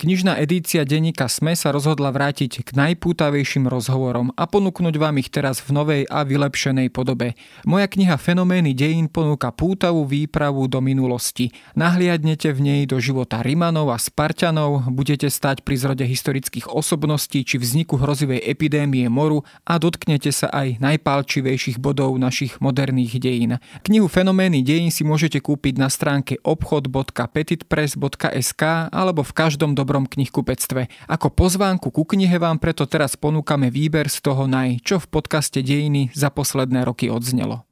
Knižná edícia denníka SME sa rozhodla vrátiť k najpútavejším rozhovorom a ponúknuť vám ich teraz v novej a vylepšenej podobe. Moja kniha Fenomény dejín ponúka pútavú výpravu do minulosti. Nahliadnete v nej do života Rimanov a Spartanov, budete stať pri zrode historických osobností či vzniku hrozivej epidémie moru a dotknete sa aj najpálčivejších bodov našich moderných dejín. Knihu Fenomény dejín si môžete kúpiť na stránke obchod.petitpress.sk alebo v každom dobrom dobrom knihkupectve. Ako pozvánku ku knihe vám preto teraz ponúkame výber z toho naj, čo v podcaste Dejiny za posledné roky odznelo.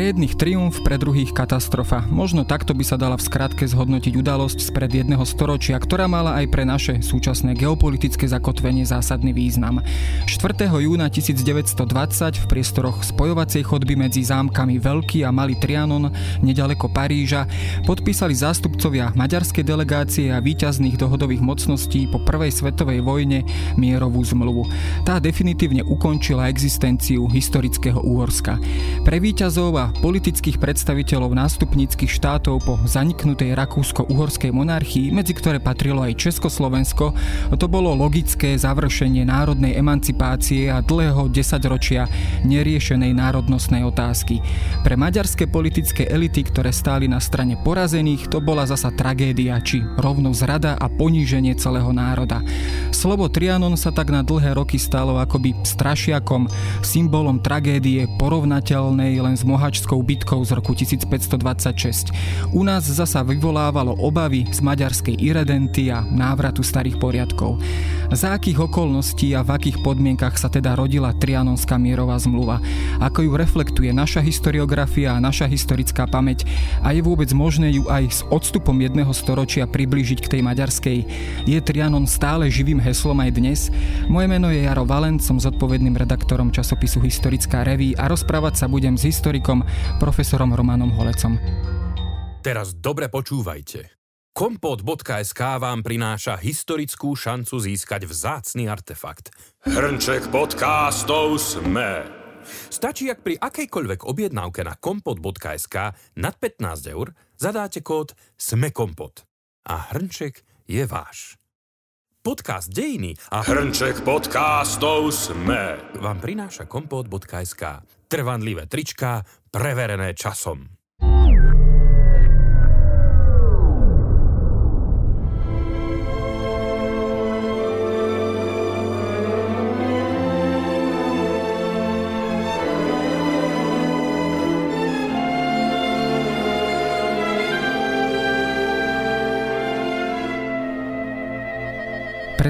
Pre jedných triumf, pre druhých katastrofa. Možno takto by sa dala v skratke zhodnotiť udalosť spred jedného storočia, ktorá mala aj pre naše súčasné geopolitické zakotvenie zásadný význam. 4. júna 1920 v priestoroch spojovacej chodby medzi zámkami Veľký a Malý Trianon nedaleko Paríža podpísali zástupcovia maďarskej delegácie a výťazných dohodových mocností po prvej svetovej vojne mierovú zmluvu. Tá definitívne ukončila existenciu historického Úhorska. Pre výťazov a politických predstaviteľov nástupníckých štátov po zaniknutej rakúsko-uhorskej monarchii, medzi ktoré patrilo aj Československo, to bolo logické završenie národnej emancipácie a dlhého desaťročia neriešenej národnostnej otázky. Pre maďarské politické elity, ktoré stáli na strane porazených, to bola zasa tragédia, či rovno zrada a poníženie celého národa. Slovo Trianon sa tak na dlhé roky stalo akoby strašiakom, symbolom tragédie porovnateľnej len s mohač Parížskou bitkou z roku 1526. U nás zasa vyvolávalo obavy z maďarskej iredenty a návratu starých poriadkov. Za akých okolností a v akých podmienkach sa teda rodila Trianonská mierová zmluva? Ako ju reflektuje naša historiografia a naša historická pamäť? A je vôbec možné ju aj s odstupom jedného storočia priblížiť k tej maďarskej? Je Trianon stále živým heslom aj dnes? Moje meno je Jaro Valent, som zodpovedným redaktorom časopisu Historická reví a rozprávať sa budem s historikom profesorom Romanom Holecom. Teraz dobre počúvajte. Kompot.sk vám prináša historickú šancu získať vzácny artefakt. Hrnček podcastov sme. Stačí, ak pri akejkoľvek objednávke na kompot.sk nad 15 eur zadáte kód SMEKOMPOT. A hrnček je váš. Podcast Dejiny a hrnček podcastov sme vám prináša kompot.sk trvanlivé trička, preverené časom.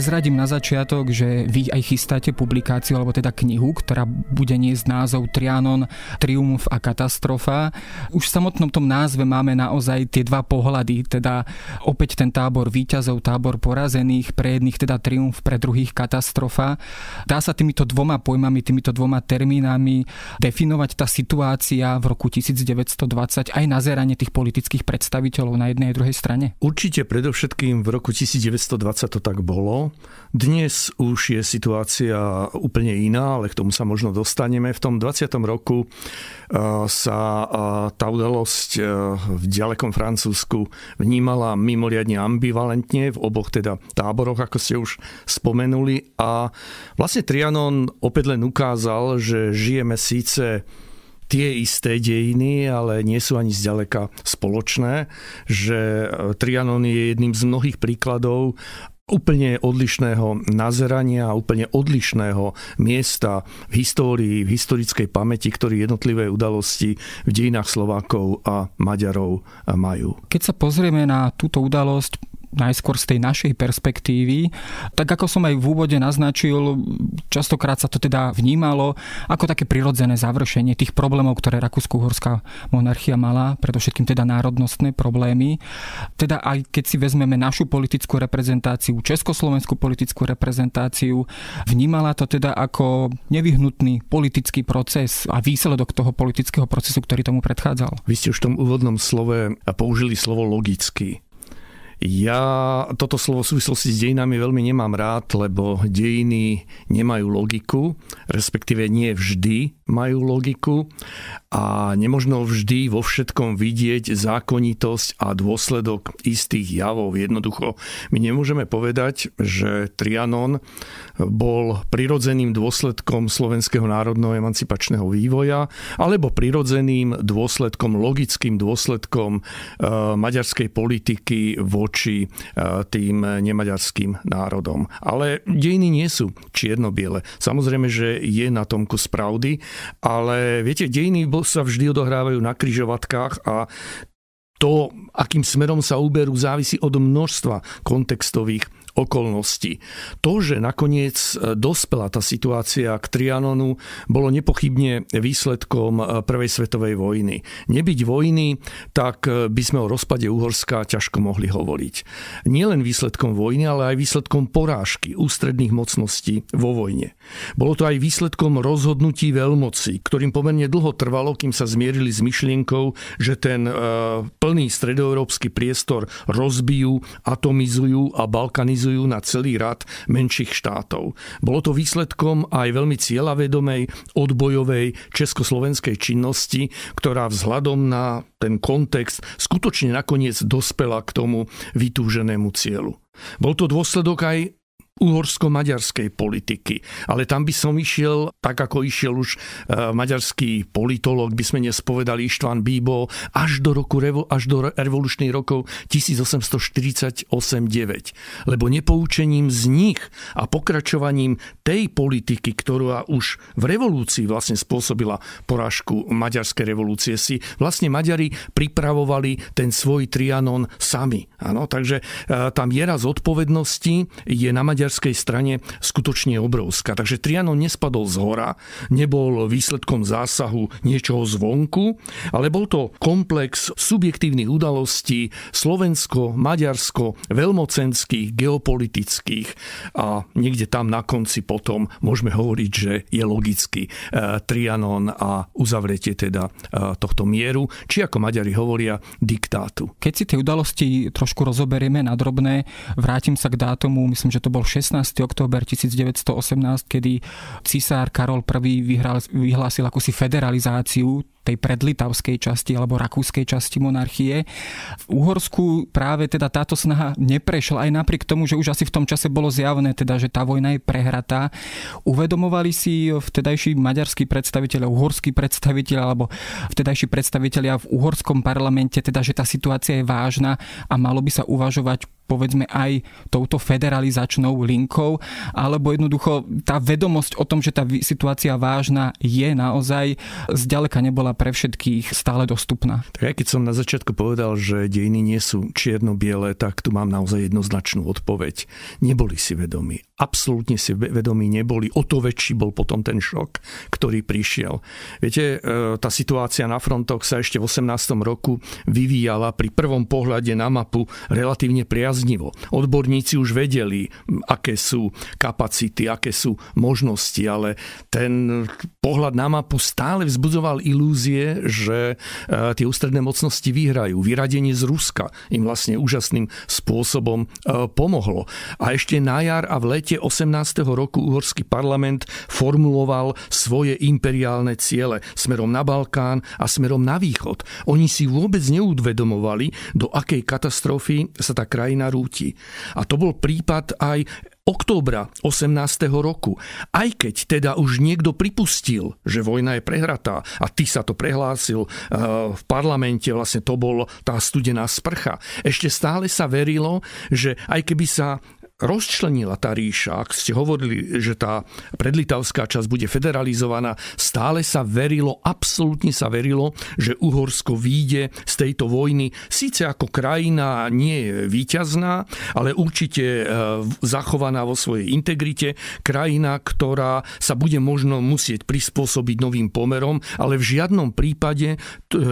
Prezradím na začiatok, že vy aj chystáte publikáciu, alebo teda knihu, ktorá bude niesť názov Trianon, Triumf a katastrofa. Už v samotnom tom názve máme naozaj tie dva pohľady, teda opäť ten tábor výťazov, tábor porazených, pre jedných teda triumf, pre druhých katastrofa. Dá sa týmito dvoma pojmami, týmito dvoma termínami definovať tá situácia v roku 1920 aj nazeranie tých politických predstaviteľov na jednej a druhej strane? Určite predovšetkým v roku 1920 to tak bolo. Dnes už je situácia úplne iná, ale k tomu sa možno dostaneme. V tom 20. roku eh, sa eh, tá udalosť eh, v ďalekom Francúzsku vnímala mimoriadne ambivalentne v oboch teda táboroch, ako ste už spomenuli. A vlastne Trianon opäť len ukázal, že žijeme síce tie isté dejiny, ale nie sú ani zďaleka spoločné, že Trianon je jedným z mnohých príkladov, úplne odlišného nazerania úplne odlišného miesta v histórii, v historickej pamäti, ktorý jednotlivé udalosti v dejinách Slovákov a Maďarov majú. Keď sa pozrieme na túto udalosť, najskôr z tej našej perspektívy. Tak ako som aj v úvode naznačil, častokrát sa to teda vnímalo ako také prirodzené završenie tých problémov, ktoré Rakúsko-Uhorská monarchia mala, predovšetkým teda národnostné problémy. Teda aj keď si vezmeme našu politickú reprezentáciu, československú politickú reprezentáciu, vnímala to teda ako nevyhnutný politický proces a výsledok toho politického procesu, ktorý tomu predchádzal. Vy ste už v tom úvodnom slove použili slovo logický. Ja toto slovo v súvislosti s dejinami veľmi nemám rád, lebo dejiny nemajú logiku, respektíve nie vždy majú logiku a nemožno vždy vo všetkom vidieť zákonitosť a dôsledok istých javov. Jednoducho, my nemôžeme povedať, že Trianon bol prirodzeným dôsledkom slovenského národného emancipačného vývoja alebo prirodzeným dôsledkom, logickým dôsledkom e, maďarskej politiky voči e, tým nemaďarským národom. Ale dejiny nie sú čierno-biele. Samozrejme, že je na tom kus pravdy, ale viete, dejiny sa vždy odohrávajú na kryžovatkách a to, akým smerom sa uberú, závisí od množstva kontextových okolností. To, že nakoniec e, dospela tá situácia k Trianonu, bolo nepochybne výsledkom e, Prvej svetovej vojny. Nebyť vojny, tak e, by sme o rozpade Uhorska ťažko mohli hovoriť. Nielen výsledkom vojny, ale aj výsledkom porážky ústredných mocností vo vojne. Bolo to aj výsledkom rozhodnutí veľmoci, ktorým pomerne dlho trvalo, kým sa zmierili s myšlienkou, že ten plný stredoeurópsky priestor rozbijú, atomizujú a balkanizujú na celý rad menších štátov. Bolo to výsledkom aj veľmi cieľavedomej odbojovej československej činnosti, ktorá vzhľadom na ten kontext skutočne nakoniec dospela k tomu vytúženému cieľu. Bol to dôsledok aj uhorsko-maďarskej politiky. Ale tam by som išiel, tak ako išiel už e, maďarský politolog, by sme nespovedali Ištván Bíbo, až do, roku, až do revolučných rokov 1848-9. Lebo nepoučením z nich a pokračovaním tej politiky, ktorá už v revolúcii vlastne spôsobila porážku maďarskej revolúcie, si vlastne Maďari pripravovali ten svoj trianon sami. Ano, takže e, tá miera zodpovednosti je na Maďar maďarskej strane skutočne obrovská. Takže Trianon nespadol z hora, nebol výsledkom zásahu niečoho zvonku, ale bol to komplex subjektívnych udalostí Slovensko, Maďarsko, veľmocenských, geopolitických a niekde tam na konci potom môžeme hovoriť, že je logicky e, Trianon a uzavretie teda e, tohto mieru, či ako Maďari hovoria, diktátu. Keď si tie udalosti trošku rozoberieme na drobné, vrátim sa k dátumu, myslím, že to bol 16. október 1918, kedy cisár Karol I vyhral, vyhlásil akúsi federalizáciu tej predlitavskej časti alebo rakúskej časti monarchie. V Uhorsku práve teda táto snaha neprešla aj napriek tomu, že už asi v tom čase bolo zjavné, teda, že tá vojna je prehratá. Uvedomovali si vtedajší maďarskí predstaviteľ, uhorskí predstaviteľ alebo vtedajší predstaviteľia v uhorskom parlamente, teda, že tá situácia je vážna a malo by sa uvažovať povedzme aj touto federalizačnou linkou, alebo jednoducho tá vedomosť o tom, že tá situácia vážna je naozaj zďaleka nebola pre všetkých stále dostupná. Tak aj keď som na začiatku povedal, že dejiny nie sú čierno-biele, tak tu mám naozaj jednoznačnú odpoveď. Neboli si vedomí. Absolútne si vedomí neboli. O to väčší bol potom ten šok, ktorý prišiel. Viete, e, tá situácia na frontoch sa ešte v 18. roku vyvíjala pri prvom pohľade na mapu relatívne priaznivo. Odborníci už vedeli, aké sú kapacity, aké sú možnosti, ale ten pohľad na mapu stále vzbudzoval ilúzie, že e, tie ústredné mocnosti vyhrajú. Vyradenie z Ruska im vlastne úžasným spôsobom e, pomohlo. A ešte na jar a v lete 18. roku uhorský parlament formuloval svoje imperiálne ciele smerom na Balkán a smerom na východ. Oni si vôbec neudvedomovali, do akej katastrofy sa tá krajina rúti. A to bol prípad aj októbra 18. roku. Aj keď teda už niekto pripustil, že vojna je prehratá a ty sa to prehlásil eh, v parlamente, vlastne to bol tá studená sprcha. Ešte stále sa verilo, že aj keby sa rozčlenila tá ríša, ak ste hovorili, že tá predlitavská časť bude federalizovaná, stále sa verilo, absolútne sa verilo, že Uhorsko výjde z tejto vojny. Síce ako krajina nie je víťazná, ale určite e, zachovaná vo svojej integrite, krajina, ktorá sa bude možno musieť prispôsobiť novým pomerom, ale v žiadnom prípade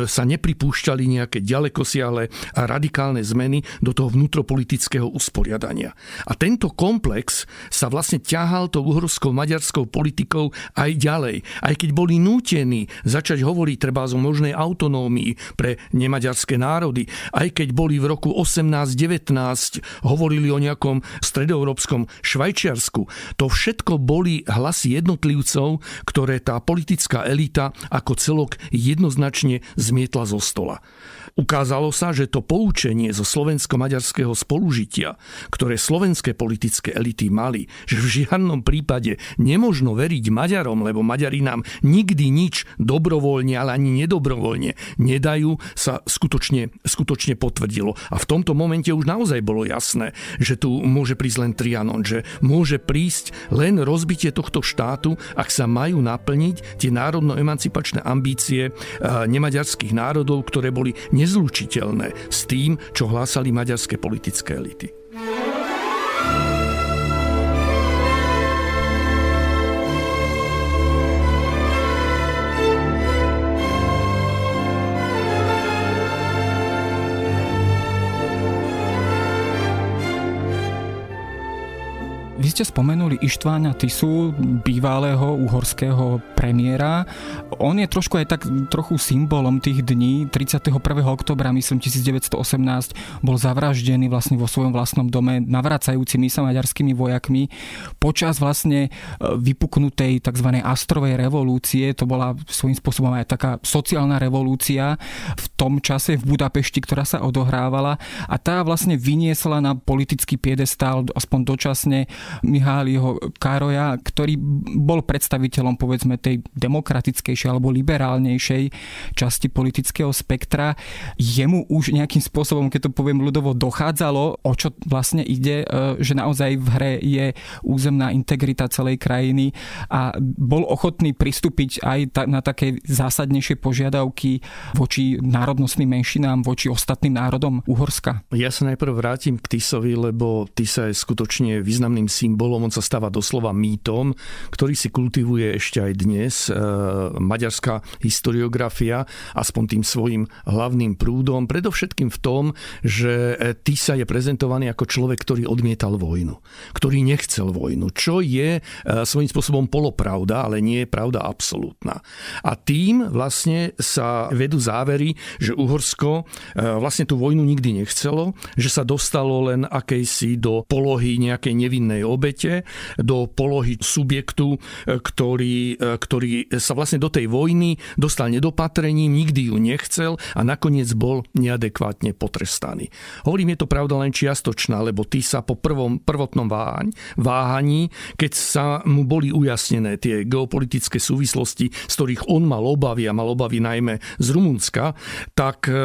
sa nepripúšťali nejaké ďalekosiahle a radikálne zmeny do toho vnútropolitického usporiadania. A tento komplex sa vlastne ťahal tou uhorskou maďarskou politikou aj ďalej. Aj keď boli nútení začať hovoriť treba o možnej autonómii pre nemaďarské národy, aj keď boli v roku 18-19 hovorili o nejakom stredoeurópskom Švajčiarsku, to všetko boli hlasy jednotlivcov, ktoré tá politická elita ako celok jednoznačne zmietla zo stola. Ukázalo sa, že to poučenie zo slovensko-maďarského spolužitia, ktoré slovenské politické elity mali, že v žiadnom prípade nemožno veriť Maďarom, lebo Maďari nám nikdy nič dobrovoľne, ale ani nedobrovoľne nedajú, sa skutočne, skutočne potvrdilo. A v tomto momente už naozaj bolo jasné, že tu môže prísť len Trianon, že môže prísť len rozbitie tohto štátu, ak sa majú naplniť tie národno-emancipačné ambície eh, nemaďarských národov, ktoré boli nezlučiteľné s tým, čo hlásali maďarské politické elity. Ste spomenuli Ištvána Tisu, bývalého uhorského premiéra. On je trošku aj tak trochu symbolom tých dní. 31. oktobra, myslím, 1918 bol zavraždený vlastne vo svojom vlastnom dome navracajúcimi sa maďarskými vojakmi počas vlastne e, vypuknutej tzv. Astrovej revolúcie. To bola svojím spôsobom aj taká sociálna revolúcia v tom čase v Budapešti, ktorá sa odohrávala a tá vlastne vyniesla na politický piedestál aspoň dočasne Miháliho Károja, ktorý bol predstaviteľom povedzme tej demokratickejšej alebo liberálnejšej časti politického spektra. Jemu už nejakým spôsobom, keď to poviem ľudovo, dochádzalo, o čo vlastne ide, e, že naozaj v hre je územná integrita celej krajiny a bol ochotný pristúpiť aj na také zásadnejšie požiadavky voči národnostným menšinám, voči ostatným národom Uhorska? Ja sa najprv vrátim k Tisovi, lebo Tisa je skutočne významným symbolom, on sa stáva doslova mýtom, ktorý si kultivuje ešte aj dnes e, maďarská historiografia, aspoň tým svojim hlavným prúdom, predovšetkým v tom, že e, Tisa je prezentovaný ako človek, ktorý odmietal vojnu, ktorý nechcel vojnu, čo je e, svojím spôsobom polopravda, ale nie je pravda absolútna. A tým vlastne sa vedú závery, že Uhorsko vlastne tú vojnu nikdy nechcelo, že sa dostalo len akejsi do polohy nejakej nevinnej obete, do polohy subjektu, e, ktorý, e, ktorý sa vlastne do tej vojny dostal nedopatrením, nikdy ju nechcel a nakoniec bol neadekvátne potrestaný. Hovorím, je to pravda len čiastočná, lebo ty sa po prvom, prvotnom váhaň, váhaní, keď sa mu boli ujasnené tie geopolitické súvislosti, z ktorých on mal obavy a mal obavy najmä z Rumunska, tak e,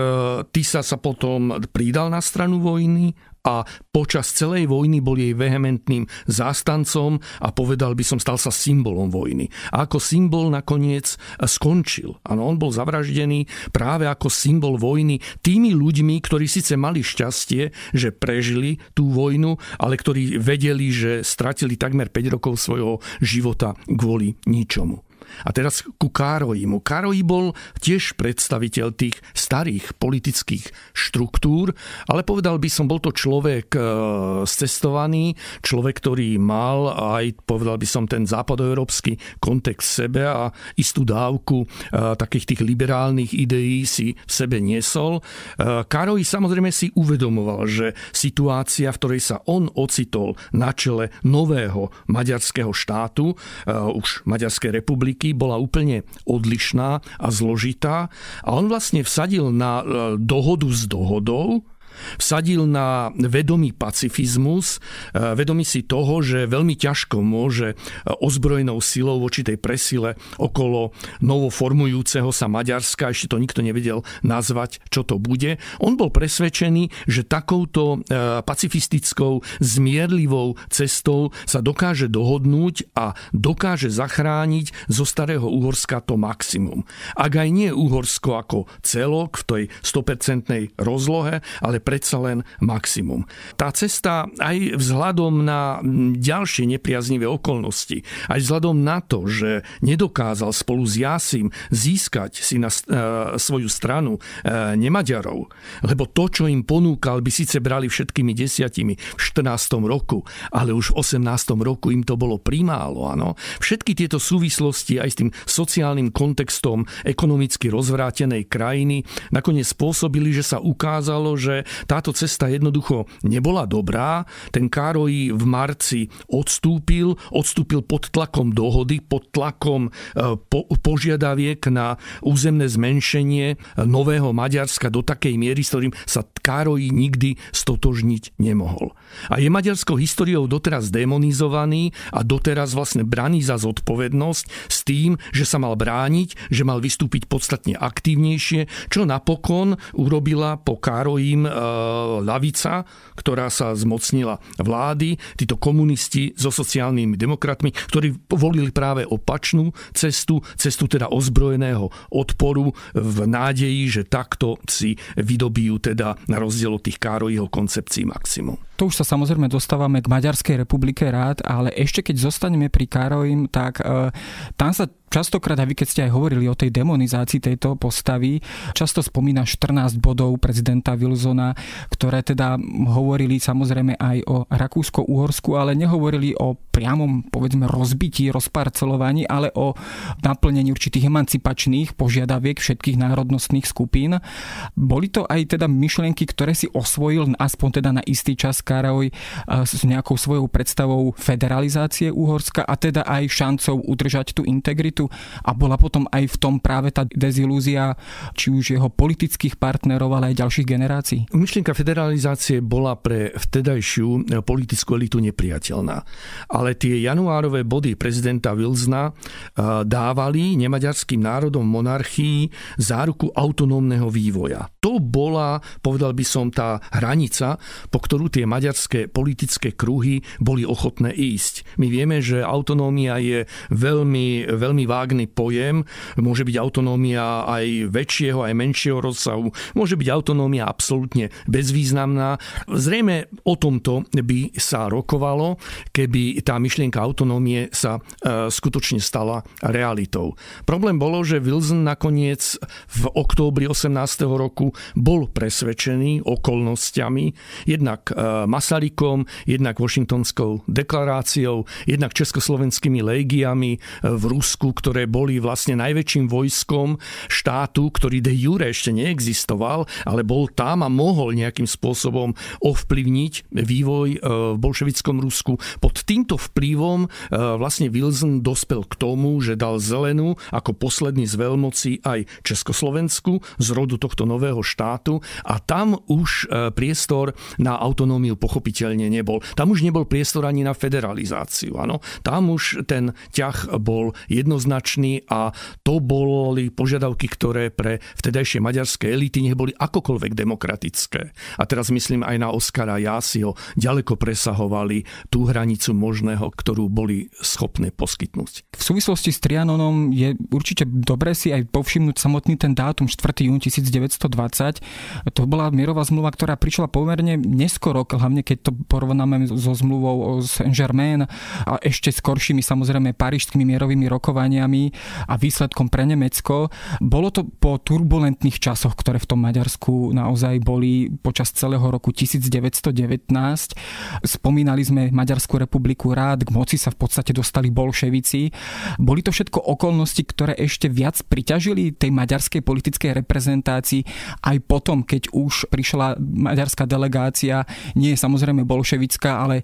Tisa sa potom pridal na stranu vojny a počas celej vojny bol jej vehementným zástancom a povedal by som, stal sa symbolom vojny. A ako symbol nakoniec skončil. Áno, on bol zavraždený práve ako symbol vojny tými ľuďmi, ktorí síce mali šťastie, že prežili tú vojnu, ale ktorí vedeli, že stratili takmer 5 rokov svojho života kvôli ničomu. A teraz ku Károjimu. Károj bol tiež predstaviteľ tých starých politických štruktúr, ale povedal by som, bol to človek e, človek, ktorý mal aj, povedal by som, ten západoeurópsky kontext sebe a istú dávku e, takých tých liberálnych ideí si v sebe niesol. E, Károj samozrejme si uvedomoval, že situácia, v ktorej sa on ocitol na čele nového maďarského štátu, už Maďarskej republiky, politiky bola úplne odlišná a zložitá a on vlastne vsadil na e, dohodu s dohodou, vsadil na vedomý pacifizmus, e, vedomý si toho, že veľmi ťažko môže e, ozbrojenou silou voči tej presile okolo novoformujúceho sa Maďarska, ešte to nikto nevedel nazvať, čo to bude. On bol presvedčený, že takouto e, pacifistickou, zmierlivou cestou sa dokáže dohodnúť a dokáže zachrániť zo starého Uhorska to maximum. Ak aj nie Uhorsko ako celok v tej 100% rozlohe, ale predsa len maximum. Tá cesta aj vzhľadom na ďalšie nepriaznivé okolnosti, aj vzhľadom na to, že nedokázal spolu s Jasim získať si na uh, svoju stranu uh, nemaďarov, lebo to, čo im ponúkal, by síce brali všetkými desiatimi v 14. roku, ale už v 18. roku im to bolo primálo. Ano? Všetky tieto súvislosti aj s tým sociálnym kontextom ekonomicky rozvrátenej krajiny nakoniec spôsobili, že sa ukázalo, že táto cesta jednoducho nebola dobrá. Ten Károj v marci odstúpil, odstúpil pod tlakom dohody, pod tlakom e, po, požiadaviek na územné zmenšenie nového Maďarska do takej miery, s ktorým sa Károji nikdy stotožniť nemohol. A je maďarskou históriou doteraz demonizovaný a doteraz vlastne braní za zodpovednosť s tým, že sa mal brániť, že mal vystúpiť podstatne aktívnejšie, čo napokon urobila po Károjím e, lavica, ktorá sa zmocnila vlády, títo komunisti so sociálnymi demokratmi, ktorí volili práve opačnú cestu, cestu teda ozbrojeného odporu v nádeji, že takto si vydobijú teda na rozdiel od tých Károjho koncepcií maximum. To už sa samozrejme dostávame k Maďarskej republike rád, ale ešte keď zostaneme pri Károjim, tak e, tam sa častokrát, a vy keď ste aj hovorili o tej demonizácii tejto postavy, často spomína 14 bodov prezidenta Wilsona, ktoré teda hovorili samozrejme aj o Rakúsko-Uhorsku, ale nehovorili o priamom, povedzme, rozbití, rozparcelovaní, ale o naplnení určitých emancipačných požiadaviek všetkých národnostných skupín. Boli to aj teda myšlienky, ktoré si osvojil aspoň teda na istý čas Karoj s nejakou svojou predstavou federalizácie Uhorska a teda aj šancou udržať tú integritu štátu a bola potom aj v tom práve tá dezilúzia či už jeho politických partnerov, ale aj ďalších generácií? Myšlienka federalizácie bola pre vtedajšiu politickú elitu nepriateľná. Ale tie januárové body prezidenta Wilsona eh, dávali nemaďarským národom monarchii záruku autonómneho vývoja. To bola, povedal by som, tá hranica, po ktorú tie maďarské politické kruhy boli ochotné ísť. My vieme, že autonómia je veľmi, veľmi vágný pojem. Môže byť autonómia aj väčšieho, aj menšieho rozsahu. Môže byť autonómia absolútne bezvýznamná. Zrejme o tomto by sa rokovalo, keby tá myšlienka autonómie sa e, skutočne stala realitou. Problém bolo, že Wilson nakoniec v októbri 18. roku bol presvedčený okolnostiami, jednak e, Masarykom, jednak Washingtonskou deklaráciou, jednak československými légiami v Rusku, ktoré boli vlastne najväčším vojskom štátu, ktorý de jure ešte neexistoval, ale bol tam a mohol nejakým spôsobom ovplyvniť vývoj e, v bolševickom Rusku. Pod týmto vplyvom e, vlastne Wilson dospel k tomu, že dal zelenú ako posledný z veľmocí aj Československu z rodu tohto nového štátu a tam už e, priestor na autonómiu pochopiteľne nebol. Tam už nebol priestor ani na federalizáciu. Ano? Tam už ten ťah bol jednoznačný jednoznačný a to boli požiadavky, ktoré pre vtedajšie maďarské elity neboli akokoľvek demokratické. A teraz myslím aj na Oskara Jasiho, ďaleko presahovali tú hranicu možného, ktorú boli schopné poskytnúť. V súvislosti s Trianonom je určite dobré si aj povšimnúť samotný ten dátum 4. jún 1920. To bola mierová zmluva, ktorá prišla pomerne neskoro, hlavne keď to porovnáme so zmluvou o Saint-Germain a ešte skoršími samozrejme parížskými mierovými rokovaniami zbraniami a výsledkom pre Nemecko. Bolo to po turbulentných časoch, ktoré v tom Maďarsku naozaj boli počas celého roku 1919. Spomínali sme Maďarskú republiku rád, k moci sa v podstate dostali bolševici. Boli to všetko okolnosti, ktoré ešte viac priťažili tej maďarskej politickej reprezentácii aj potom, keď už prišla maďarská delegácia, nie je samozrejme bolševická, ale e,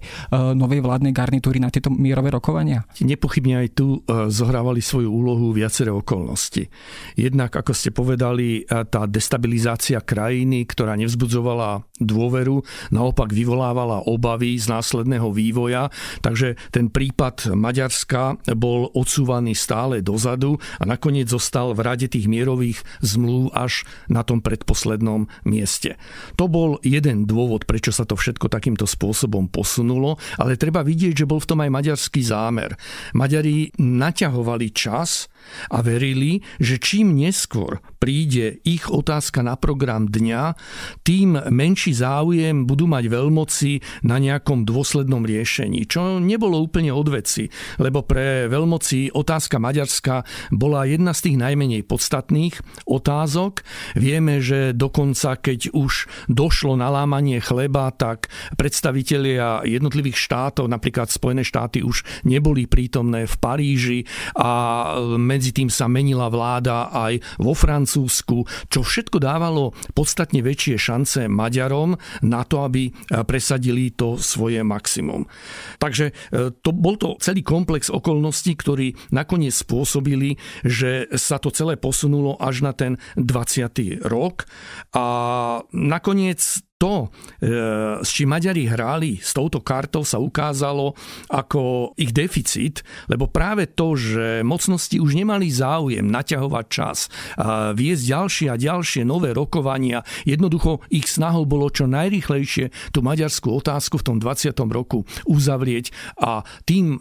novej vládnej garnitúry na tieto mierové rokovania? Nepochybne aj tu e, zohrávali svoju úlohu viaceré okolnosti. Jednak, ako ste povedali, tá destabilizácia krajiny, ktorá nevzbudzovala dôveru, naopak vyvolávala obavy z následného vývoja, takže ten prípad Maďarska bol odsúvaný stále dozadu a nakoniec zostal v rade tých mierových zmluv až na tom predposlednom mieste. To bol jeden dôvod, prečo sa to všetko takýmto spôsobom posunulo, ale treba vidieť, že bol v tom aj maďarský zámer. Maďari naťahovali čas a verili, že čím neskôr príde ich otázka na program dňa, tým menší záujem budú mať veľmoci na nejakom dôslednom riešení, čo nebolo úplne od veci, lebo pre veľmoci otázka Maďarska bola jedna z tých najmenej podstatných otázok. Vieme, že dokonca keď už došlo na lámanie chleba, tak predstavitelia jednotlivých štátov, napríklad Spojené štáty už neboli prítomné v Paríži a medzi tým sa menila vláda aj vo Francúzsku, čo všetko dávalo podstatne väčšie šance Maďarom na to, aby presadili to svoje maximum. Takže e, to bol to celý komplex okolností, ktorí nakoniec spôsobili, že sa to celé posunulo až na ten 20. rok a nakoniec to, e, s čím Maďari hrali s touto kartou, sa ukázalo ako ich deficit, lebo práve to, že mocnosti už nemali záujem naťahovať čas, a viesť ďalšie a ďalšie nové rokovania, jednoducho ich snahou bolo čo najrychlejšie tú maďarskú otázku v tom 20. roku uzavrieť a tým e,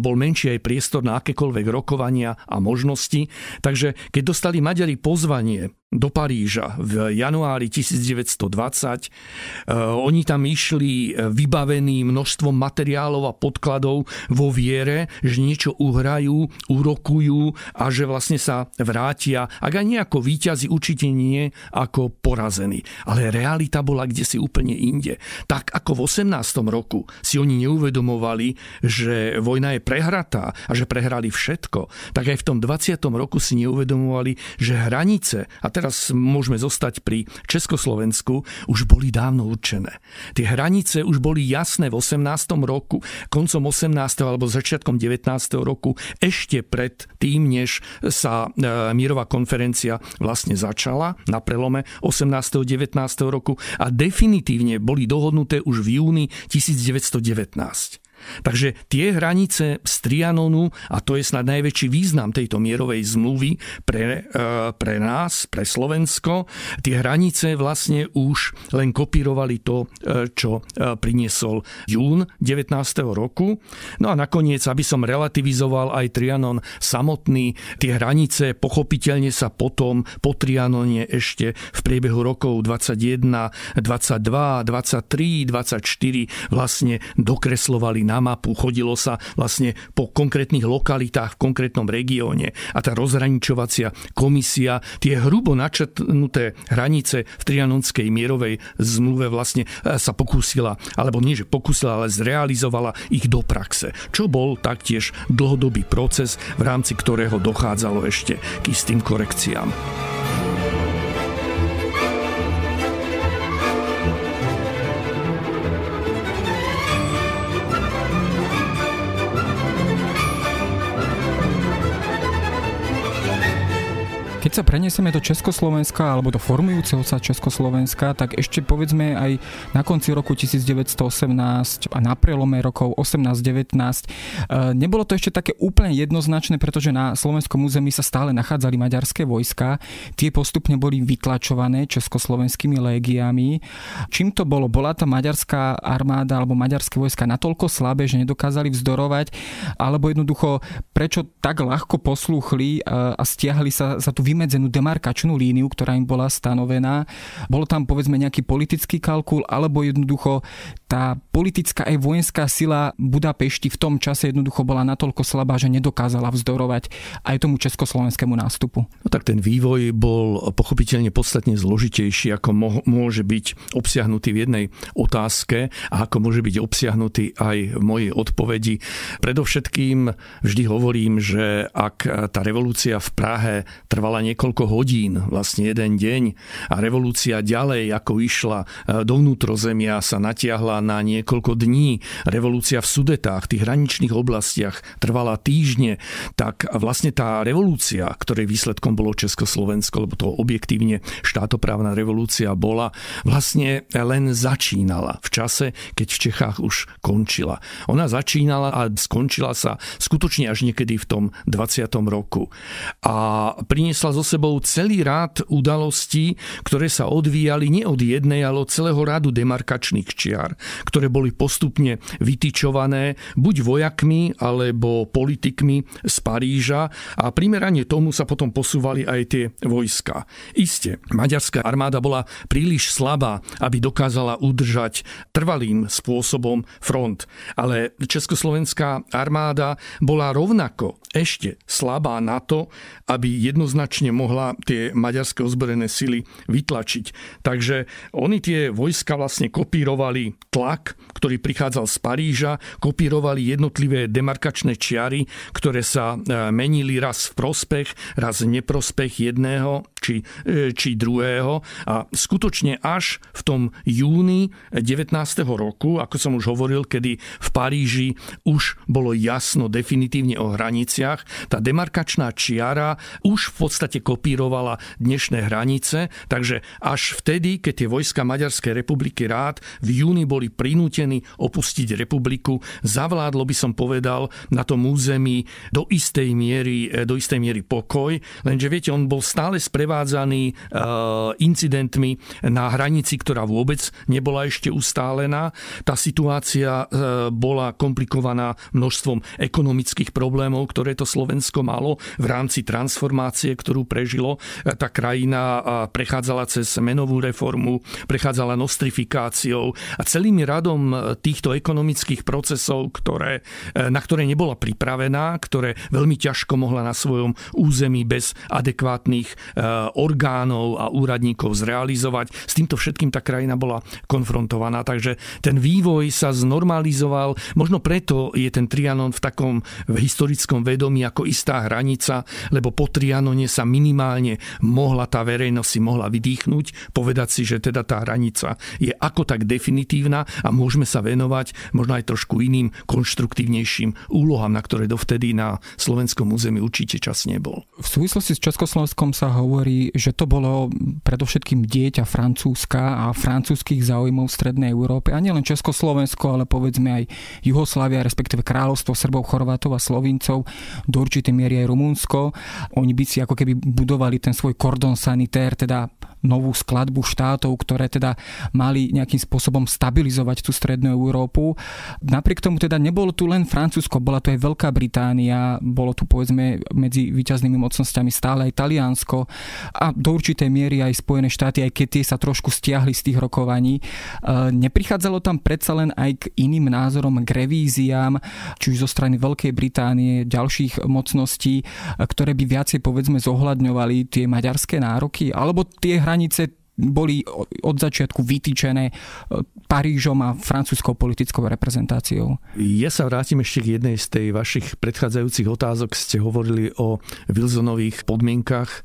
bol menší aj priestor na akékoľvek rokovania a možnosti. Takže keď dostali Maďari pozvanie do Paríža v januári 1920. E, oni tam išli e, vybavení množstvom materiálov a podkladov vo viere, že niečo uhrajú, urokujú a že vlastne sa vrátia, ak aj nejako výťazí, určite nie ako porazení. Ale realita bola kde si úplne inde. Tak ako v 18. roku si oni neuvedomovali, že vojna je prehratá a že prehrali všetko, tak aj v tom 20. roku si neuvedomovali, že hranice, a teraz môžeme zostať pri Československu, už boli dávno určené. Tie hranice už boli jasné v 18. roku, koncom 18. alebo začiatkom 19. roku, ešte pred tým, než sa e, mírová konferencia vlastne začala na prelome 18. 19. roku a definitívne boli dohodnuté už v júni 1919. Takže tie hranice z Trianonu, a to je snad najväčší význam tejto mierovej zmluvy pre, e, pre nás, pre Slovensko, tie hranice vlastne už len kopírovali to, e, čo e, priniesol jún 19. roku. No a nakoniec, aby som relativizoval aj Trianon samotný, tie hranice pochopiteľne sa potom po Trianone ešte v priebehu rokov 21, 22, 23, 24 vlastne dokreslovali na mapu, chodilo sa vlastne po konkrétnych lokalitách v konkrétnom regióne a tá rozhraničovacia komisia tie hrubo načetnuté hranice v Trianonskej mierovej zmluve vlastne e, sa pokúsila, alebo nie, že pokúsila, ale zrealizovala ich do praxe, čo bol taktiež dlhodobý proces, v rámci ktorého dochádzalo ešte k istým korekciám. Keď sa preniesieme do Československa alebo do formujúceho sa Československa, tak ešte povedzme aj na konci roku 1918 a na prelome rokov 18-19 e, nebolo to ešte také úplne jednoznačné, pretože na slovenskom území sa stále nachádzali maďarské vojska. Tie postupne boli vytlačované československými légiami. Čím to bolo? Bola tá maďarská armáda alebo maďarské vojska natoľko slabé, že nedokázali vzdorovať, alebo jednoducho prečo tak ľahko poslúchli e, a stiahli sa za tú vymedzenú demarkačnú líniu, ktorá im bola stanovená. Bolo tam povedzme nejaký politický kalkul, alebo jednoducho tá politická aj vojenská sila Budapešti v tom čase jednoducho bola natoľko slabá, že nedokázala vzdorovať aj tomu československému nástupu. No tak ten vývoj bol pochopiteľne podstatne zložitejší, ako môže byť obsiahnutý v jednej otázke a ako môže byť obsiahnutý aj v mojej odpovedi. Predovšetkým vždy hovorím, že ak tá revolúcia v Prahe trvala niekoľko hodín, vlastne jeden deň a revolúcia ďalej, ako išla e, do vnútrozemia, sa natiahla na niekoľko dní. Revolúcia v Sudetách, tých hraničných oblastiach trvala týždne, tak vlastne tá revolúcia, ktorej výsledkom bolo Československo, lebo to objektívne štátoprávna revolúcia bola, vlastne len začínala v čase, keď v Čechách už končila. Ona začínala a skončila sa skutočne až niekedy v tom 20. roku. A priniesla prinášal so sebou celý rád udalostí, ktoré sa odvíjali nie od jednej, ale od celého rádu demarkačných čiar, ktoré boli postupne vytyčované buď vojakmi alebo politikmi z Paríža a primerane tomu sa potom posúvali aj tie vojska. Isté, maďarská armáda bola príliš slabá, aby dokázala udržať trvalým spôsobom front, ale Československá armáda bola rovnako ešte slabá na to, aby jednoznačne mohla tie maďarské ozbrojené sily vytlačiť. Takže oni tie vojska vlastne kopírovali tlak, ktorý prichádzal z Paríža, kopírovali jednotlivé demarkačné čiary, ktoré sa e, menili raz v prospech, raz v neprospech jedného či, e, či druhého. A skutočne až v tom júni 19. roku, ako som už hovoril, kedy v Paríži už bolo jasno definitívne o hraniciach, tá demarkačná čiara už v podstate kopírovala dnešné hranice, takže až vtedy, keď tie vojska Maďarskej republiky rád v júni boli prinútení opustiť republiku, zavládlo by som povedal na tom území do istej miery, e, do istej miery pokoj, lenže viete, on bol stále sprevádzaný sprevádzaný e, incidentmi na hranici, ktorá vôbec nebola ešte ustálená. Tá situácia e, bola komplikovaná množstvom ekonomických problémov, ktoré to Slovensko malo v rámci transformácie, ktorú prežilo. E, tá krajina prechádzala cez menovú reformu, prechádzala nostrifikáciou a celým radom týchto ekonomických procesov, ktoré, na ktoré nebola pripravená, ktoré veľmi ťažko mohla na svojom území bez adekvátnych orgánov a úradníkov zrealizovať. S týmto všetkým tá krajina bola konfrontovaná, takže ten vývoj sa znormalizoval. Možno preto je ten Trianon v takom historickom vedomí ako istá hranica, lebo po Trianone sa minimálne mohla tá verejnosť si mohla vydýchnuť, povedať si, že teda tá hranica je ako tak definitívna a môžeme sa venovať možno aj trošku iným konštruktívnejším úlohám, na ktoré dovtedy na slovenskom území určite čas nebol. V súvislosti s Československom sa hovorí hovorí, že to bolo predovšetkým dieťa Francúzska a francúzských záujmov v Strednej Európe. A nielen Československo, ale povedzme aj Juhoslávia, respektíve kráľovstvo Srbov, Chorvátov a Slovincov, do určitej miery aj Rumunsko. Oni by si ako keby budovali ten svoj kordon sanitér, teda novú skladbu štátov, ktoré teda mali nejakým spôsobom stabilizovať tú strednú Európu. Napriek tomu teda nebolo tu len Francúzsko, bola tu aj Veľká Británia, bolo tu povedzme medzi výťaznými mocnosťami stále aj Taliansko a do určitej miery aj Spojené štáty, aj keď tie sa trošku stiahli z tých rokovaní. E, neprichádzalo tam predsa len aj k iným názorom, k revíziám, či už zo strany Veľkej Británie, ďalších mocností, e, ktoré by viacej povedzme zohľadňovali tie maďarské nároky, alebo tie hranice boli od začiatku vytýčené e, Parížom a francúzskou politickou reprezentáciou. Ja sa vrátim ešte k jednej z tej vašich predchádzajúcich otázok. Ste hovorili o Wilsonových podmienkach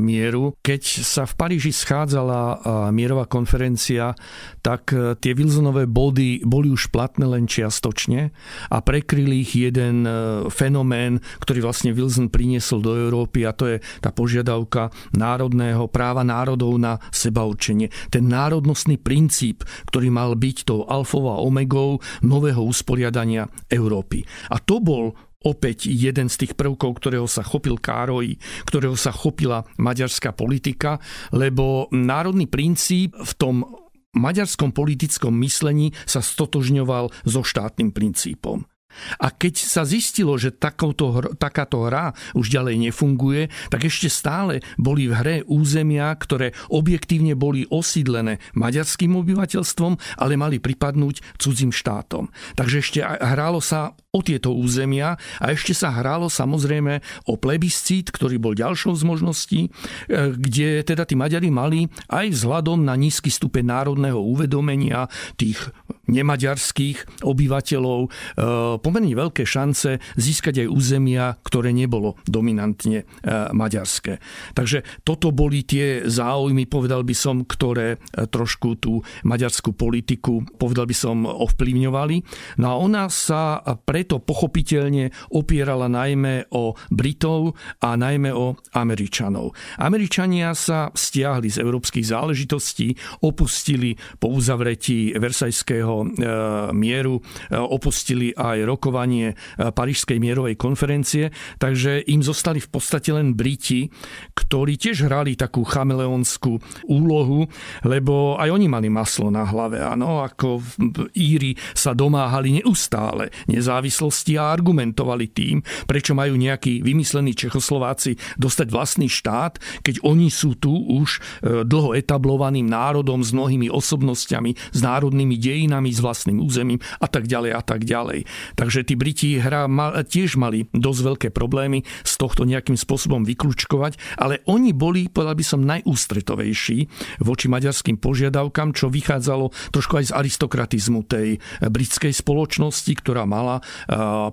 mieru. Keď sa v Paríži schádzala e, mierová konferencia, tak e, tie Wilsonové body boli už platné len čiastočne a prekryli ich jeden fenomén, ktorý vlastne Wilson priniesol do Európy a to je tá požiadavka národného práva národov na sebaurčenie. Ten národnostný princíp, ktorý mal byť tou alfou a omegou nového usporiadania Európy. A to bol opäť jeden z tých prvkov, ktorého sa chopil Károj, ktorého sa chopila maďarská politika, lebo národný princíp v tom maďarskom politickom myslení sa stotožňoval so štátnym princípom. A keď sa zistilo, že takouto, takáto hra už ďalej nefunguje, tak ešte stále boli v hre územia, ktoré objektívne boli osídlené maďarským obyvateľstvom, ale mali pripadnúť cudzím štátom. Takže ešte hrálo sa o tieto územia a ešte sa hrálo samozrejme o plebiscít, ktorý bol ďalšou z možností, e, kde teda tí Maďari mali aj vzhľadom na nízky stupeň národného uvedomenia tých nemaďarských obyvateľov e, pomerne veľké šance získať aj územia, ktoré nebolo dominantne e, maďarské. Takže toto boli tie záujmy, povedal by som, ktoré trošku tú maďarskú politiku, povedal by som, ovplyvňovali. No a ona sa pre preto pochopiteľne opierala najmä o Britov a najmä o Američanov. Američania sa stiahli z európskych záležitostí, opustili po uzavretí Versajského e, mieru, e, opustili aj rokovanie Parížskej mierovej konferencie, takže im zostali v podstate len Briti, ktorí tiež hrali takú chameleonskú úlohu, lebo aj oni mali maslo na hlave. Áno, ako Íri sa domáhali neustále nezávislosti a argumentovali tým, prečo majú nejaký vymyslený Čechoslováci dostať vlastný štát, keď oni sú tu už e, dlho etablovaným národom s mnohými osobnosťami, s národnými dejinami, s vlastným územím a tak ďalej a tak ďalej. Takže tí Briti hra tiež mali dosť veľké problémy z tohto nejakým spôsobom vyklúčkovať, ale oni boli, povedal by som, najústretovejší voči maďarským požiadavkám, čo vychádzalo trošku aj z aristokratizmu tej britskej spoločnosti, ktorá mala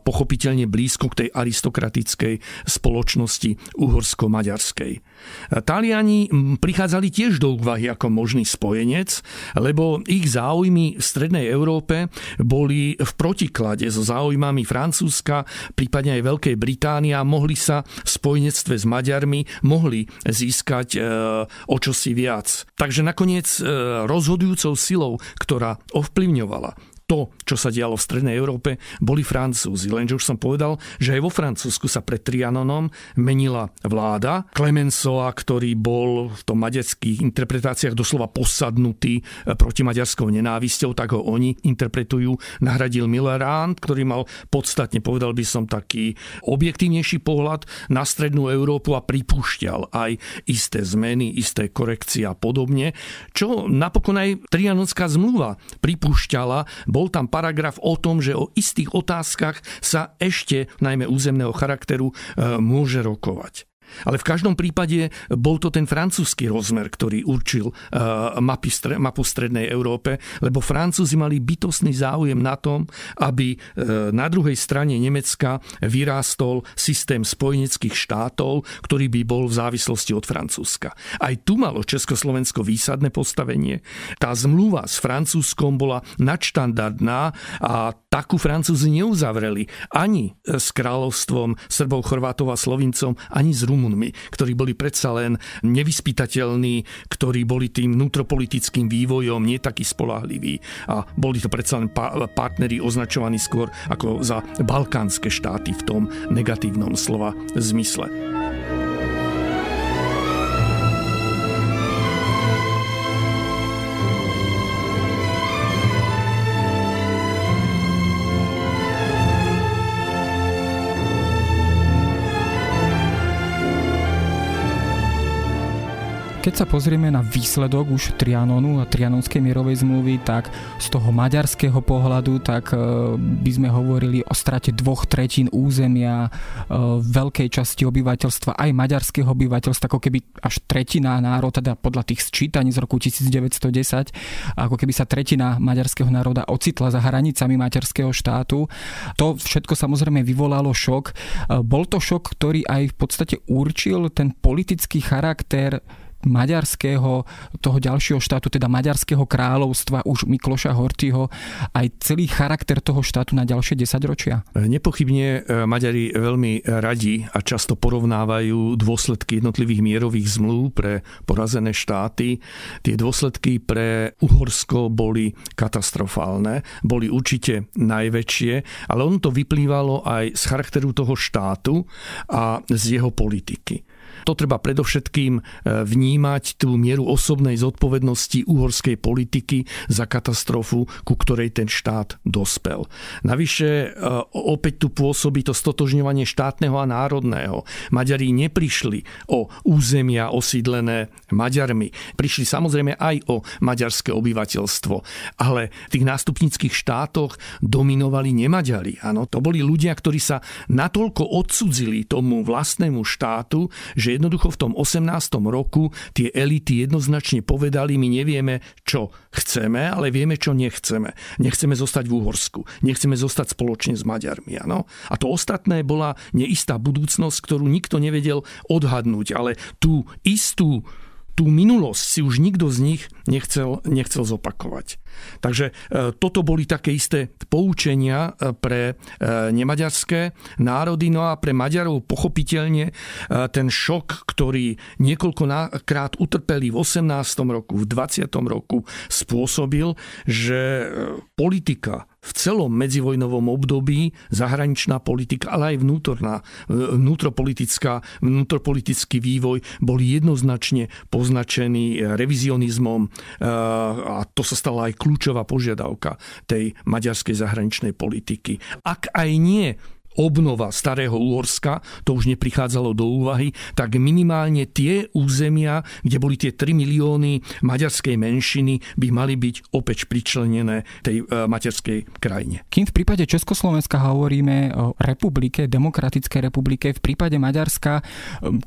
pochopiteľne blízko k tej aristokratickej spoločnosti uhorsko-maďarskej. Taliani prichádzali tiež do úvahy ako možný spojenec, lebo ich záujmy v Strednej Európe boli v protiklade so záujmami Francúzska, prípadne aj Veľkej Británie a mohli sa v spojenectve s Maďarmi mohli získať e, o čosi viac. Takže nakoniec e, rozhodujúcou silou, ktorá ovplyvňovala to, čo sa dialo v Strednej Európe, boli Francúzi. Lenže už som povedal, že aj vo Francúzsku sa pred Trianonom menila vláda. Clemenceau, ktorý bol v tom maďarských interpretáciách doslova posadnutý e, proti maďarskou nenávisťou, tak ho oni interpretujú. Nahradil Millerand, ktorý mal podstatne, povedal by som, taký objektívnejší pohľad na Strednú Európu a pripúšťal aj isté zmeny, isté korekcie a podobne, čo napokon aj Trianonská zmluva pripúšťala. Bol tam paragraf o tom, že o istých otázkach sa ešte, najmä územného charakteru, e, môže rokovať. Ale v každom prípade bol to ten francúzsky rozmer, ktorý určil uh, mapy, mapu Strednej Európe, lebo Francúzi mali bytostný záujem na tom, aby uh, na druhej strane Nemecka vyrástol systém spojeneckých štátov, ktorý by bol v závislosti od Francúzska. Aj tu malo Československo výsadné postavenie. Tá zmluva s Francúzskom bola nadštandardná a takú Francúzi neuzavreli ani s kráľovstvom Srbov, Chorvátov a Slovincom, ani s Rumunským Rumunmi, ktorí boli predsa len nevyspytateľní, ktorí boli tým vnútropolitickým vývojom nie takí spolahliví a boli to predsa len partneri označovaní skôr ako za balkánske štáty v tom negatívnom slova zmysle. Keď sa pozrieme na výsledok už Trianonu a Trianonskej mierovej zmluvy, tak z toho maďarského pohľadu, tak e, by sme hovorili o strate dvoch tretín územia, e, veľkej časti obyvateľstva, aj maďarského obyvateľstva, ako keby až tretina národ, teda podľa tých sčítaní z roku 1910, ako keby sa tretina maďarského národa ocitla za hranicami maďarského štátu. To všetko samozrejme vyvolalo šok. E, bol to šok, ktorý aj v podstate určil ten politický charakter maďarského, toho ďalšieho štátu, teda maďarského kráľovstva, už Mikloša Hortyho, aj celý charakter toho štátu na ďalšie desaťročia? Nepochybne e, Maďari veľmi radi a často porovnávajú dôsledky jednotlivých mierových zmluv pre porazené štáty. Tie dôsledky pre Uhorsko boli katastrofálne, boli určite najväčšie, ale ono to vyplývalo aj z charakteru toho štátu a z jeho politiky. To treba predovšetkým e, vnímať tú mieru osobnej zodpovednosti uhorskej politiky za katastrofu, ku ktorej ten štát dospel. Navyše e, opäť tu pôsobí to stotožňovanie štátneho a národného. Maďari neprišli o územia osídlené Maďarmi. Prišli samozrejme aj o maďarské obyvateľstvo. Ale v tých nástupnických štátoch dominovali nemaďari. Áno, to boli ľudia, ktorí sa natoľko odsudzili tomu vlastnému štátu, že jednoducho v tom 18. roku tie elity jednoznačne povedali, my nevieme, čo chceme, ale vieme, čo nechceme. Nechceme zostať v Úhorsku, nechceme zostať spoločne s Maďarmi. Ano? A to ostatné bola neistá budúcnosť, ktorú nikto nevedel odhadnúť, ale tú istú tú minulosť si už nikto z nich nechcel, nechcel zopakovať. Takže e, toto boli také isté poučenia e, pre e, nemaďarské národy, no a pre Maďarov pochopiteľne ten šok, ktorý niekoľkokrát utrpeli v 18. roku, v 20. roku, spôsobil, že politika v celom medzivojnovom období zahraničná politika, ale aj vnútorná, vnútropolitická, vnútropolitický vývoj boli jednoznačne poznačení revizionizmom a to sa stala aj kľúčová požiadavka tej maďarskej zahraničnej politiky. Ak aj nie obnova starého Úorska, to už neprichádzalo do úvahy, tak minimálne tie územia, kde boli tie 3 milióny maďarskej menšiny, by mali byť opäť pričlenené tej e, materskej krajine. Kým v prípade Československa hovoríme o republike, demokratickej republike, v prípade Maďarska, e,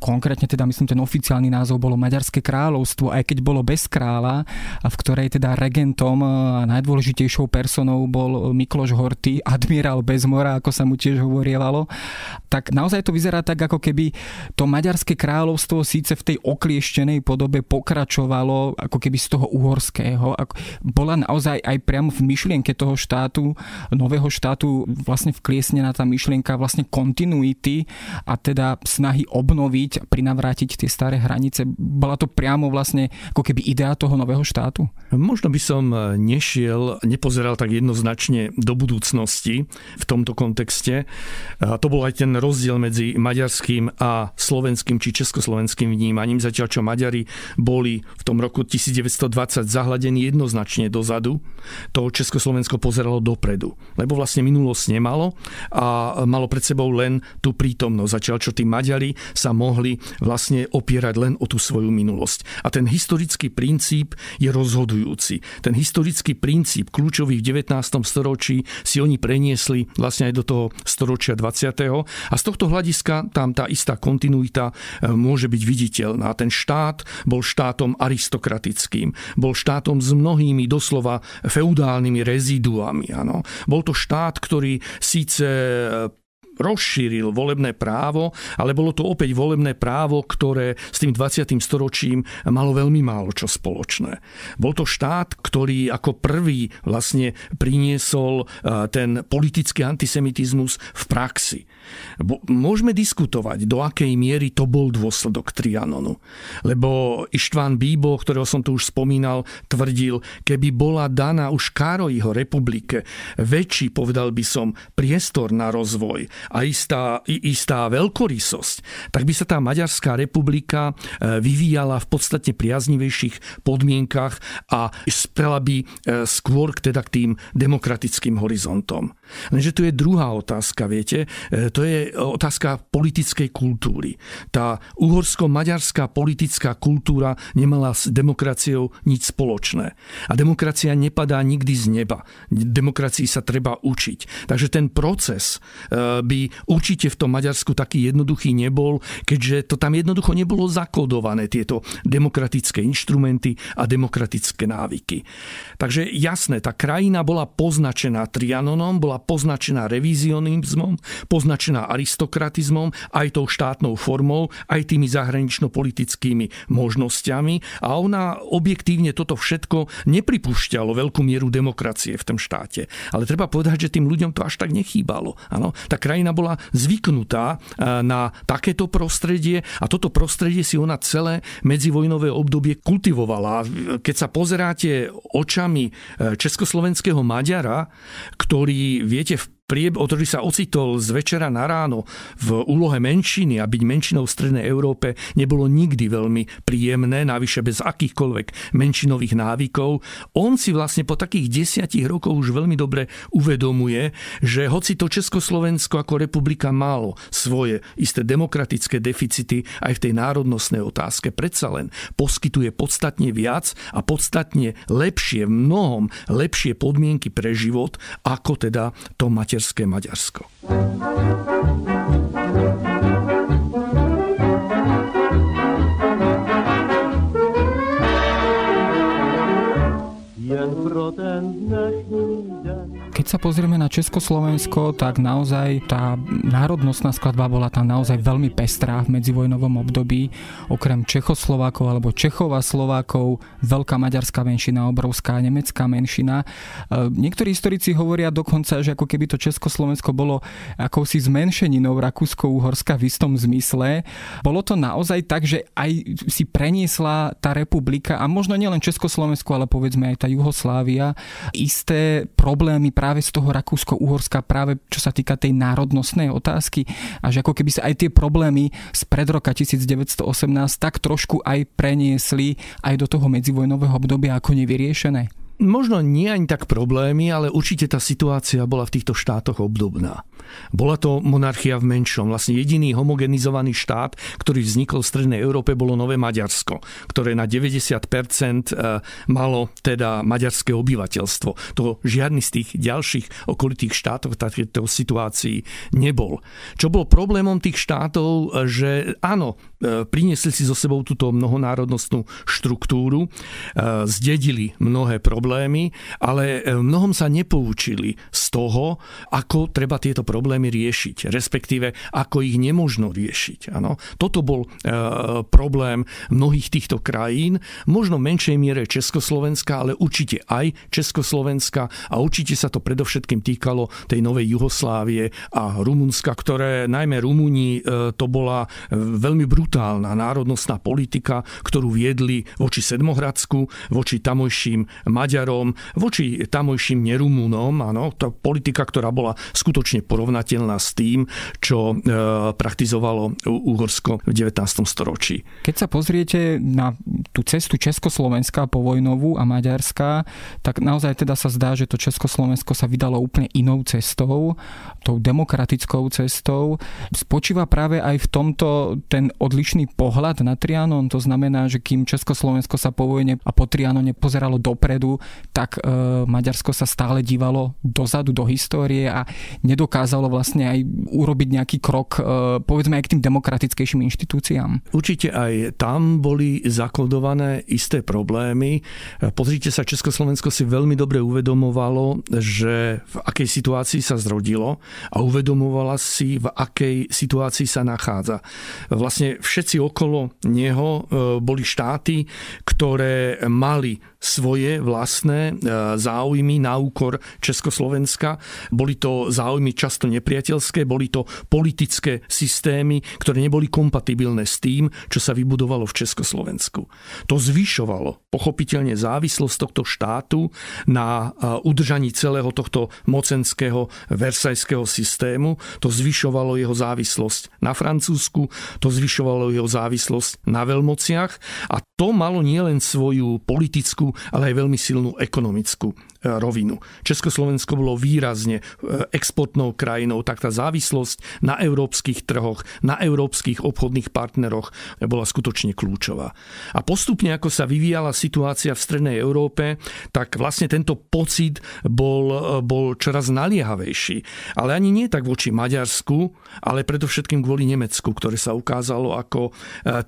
konkrétne teda myslím ten oficiálny názov bolo Maďarské kráľovstvo, aj keď bolo bez kráľa, v ktorej teda regentom a najdôležitejšou personou bol Mikloš Horty, admirál bez mora, ako sa mu tiež hovorí hovorievalo, tak naozaj to vyzerá tak, ako keby to Maďarské kráľovstvo síce v tej oklieštenej podobe pokračovalo ako keby z toho uhorského. Bola naozaj aj priamo v myšlienke toho štátu, nového štátu vlastne vkliesnená tá myšlienka vlastne kontinuity a teda snahy obnoviť, prinavrátiť tie staré hranice. Bola to priamo vlastne ako keby idea toho nového štátu? Možno by som nešiel, nepozeral tak jednoznačne do budúcnosti v tomto kontexte. To bol aj ten rozdiel medzi maďarským a slovenským či československým vnímaním, zatiaľ čo Maďari boli v tom roku 1920 zahladení jednoznačne dozadu, to Československo pozeralo dopredu, lebo vlastne minulosť nemalo a malo pred sebou len tú prítomnosť, zatiaľ čo tí Maďari sa mohli vlastne opierať len o tú svoju minulosť. A ten historický princíp je rozhodujúci. Ten historický princíp kľúčový v 19. storočí si oni preniesli vlastne aj do toho storočia storočia 20. A z tohto hľadiska tam tá istá kontinuita e, môže byť viditeľná. Ten štát bol štátom aristokratickým, bol štátom s mnohými doslova feudálnymi reziduami. Ano. Bol to štát, ktorý síce rozšíril volebné právo, ale bolo to opäť volebné právo, ktoré s tým 20. storočím malo veľmi málo čo spoločné. Bol to štát, ktorý ako prvý vlastne priniesol e, ten politický antisemitizmus v praxi. Môžeme diskutovať, do akej miery to bol dôsledok Trianonu. Lebo Ištván Bíbo, ktorého som tu už spomínal, tvrdil, keby bola daná už Károjiho republike väčší, povedal by som, priestor na rozvoj a istá, istá veľkorysosť, tak by sa tá Maďarská republika e, vyvíjala v podstatne priaznivejších podmienkach a spela by e, skôr teda k tým demokratickým horizontom. Lenže tu je druhá otázka, viete, e, to je otázka politickej kultúry. Tá uhorsko-maďarská politická kultúra nemala s demokraciou nič spoločné. A demokracia nepadá nikdy z neba. Demokracii sa treba učiť. Takže ten proces by by určite v tom Maďarsku taký jednoduchý nebol, keďže to tam jednoducho nebolo zakodované, tieto demokratické inštrumenty a demokratické návyky. Takže jasné, tá krajina bola poznačená Trianonom, bola poznačená revizionizmom, poznačená aristokratizmom, aj tou štátnou formou, aj tými zahranično-politickými možnosťami a ona objektívne toto všetko nepripúšťalo veľkú mieru demokracie v tom štáte. Ale treba povedať, že tým ľuďom to až tak nechýbalo. Ano, tá krajina krajina bola zvyknutá e, na takéto prostredie a toto prostredie si ona celé medzivojnové obdobie kultivovala. Keď sa pozeráte očami e, československého Maďara, ktorý, viete, v prieb, ktorý sa ocitol z večera na ráno v úlohe menšiny a byť menšinou v Strednej Európe nebolo nikdy veľmi príjemné, navyše bez akýchkoľvek menšinových návykov. On si vlastne po takých desiatich rokoch už veľmi dobre uvedomuje, že hoci to Československo ako republika malo svoje isté demokratické deficity aj v tej národnostnej otázke, predsa len poskytuje podstatne viac a podstatne lepšie, v mnohom lepšie podmienky pre život, ako teda to mať materské Maďarsko. Sa pozrieme na Československo, tak naozaj tá národnostná skladba bola tam naozaj veľmi pestrá v medzivojnovom období. Okrem Čechoslovákov alebo Čechov a Slovákov, veľká maďarská menšina, obrovská nemecká menšina. E, niektorí historici hovoria dokonca, že ako keby to Československo bolo akousi zmenšeninou Rakúsko-Uhorska v istom zmysle. Bolo to naozaj tak, že aj si preniesla tá republika a možno nielen Československo, ale povedzme aj tá Juhoslávia isté problémy práve z toho Rakúsko-Uhorska práve čo sa týka tej národnostnej otázky a že ako keby sa aj tie problémy z pred roka 1918 tak trošku aj preniesli aj do toho medzivojnového obdobia ako nevyriešené? Možno nie ani tak problémy, ale určite tá situácia bola v týchto štátoch obdobná. Bola to monarchia v menšom. Vlastne jediný homogenizovaný štát, ktorý vznikol v Strednej Európe, bolo Nové Maďarsko, ktoré na 90% e, malo teda maďarské obyvateľstvo. To žiadny z tých ďalších okolitých štátov takéto situácii nebol. Čo bol problémom tých štátov, že áno, e, priniesli si so sebou túto mnohonárodnostnú štruktúru, e, zdedili mnohé problémy, ale v mnohom sa nepoučili z toho, ako treba tieto problémy riešiť, respektíve ako ich nemožno riešiť. Ano? Toto bol e, problém mnohých týchto krajín, možno v menšej miere Československa, ale určite aj Československa a určite sa to predovšetkým týkalo tej novej Juhoslávie a Rumunska, ktoré najmä Rumúni e, to bola e, veľmi brutálna národnostná politika, ktorú viedli voči Sedmohradsku, voči tamojším Maďarom voči tamojším nerumúnom, áno, tá politika, ktorá bola skutočne porovnateľná s tým, čo e, praktizovalo Uhorsko v 19. storočí. Keď sa pozriete na tú cestu Československa povojnovú a Maďarska, tak naozaj teda sa zdá, že to Československo sa vydalo úplne inou cestou, tou demokratickou cestou. Spočíva práve aj v tomto ten odlišný pohľad na Trianon, to znamená, že kým Československo sa po vojne a po Trianone pozeralo dopredu, tak e, Maďarsko sa stále dívalo dozadu do histórie a nedokázalo vlastne aj urobiť nejaký krok, e, povedzme aj k tým demokratickejším inštitúciám. Určite aj tam boli zakodované isté problémy. E, pozrite sa, Československo si veľmi dobre uvedomovalo, že v akej situácii sa zrodilo a uvedomovala si, v akej situácii sa nachádza. Vlastne všetci okolo neho boli štáty, ktoré mali svoje vlastné e, záujmy na úkor Československa. Boli to záujmy často nepriateľské, boli to politické systémy, ktoré neboli kompatibilné s tým, čo sa vybudovalo v Československu. To zvyšovalo pochopiteľne závislosť tohto štátu na e, udržaní celého tohto mocenského versajského systému. To zvyšovalo jeho závislosť na Francúzsku, to zvyšovalo jeho závislosť na veľmociach a to malo nielen svoju politickú ale aj veľmi silnú ekonomickú rovinu. Československo bolo výrazne e, exportnou krajinou, tak tá závislosť na európskych trhoch, na európskych obchodných partneroch bola skutočne kľúčová. A postupne, ako sa vyvíjala situácia v Strednej Európe, tak vlastne tento pocit bol, e, bol čoraz naliehavejší. Ale ani nie tak voči Maďarsku, ale predovšetkým kvôli Nemecku, ktoré sa ukázalo ako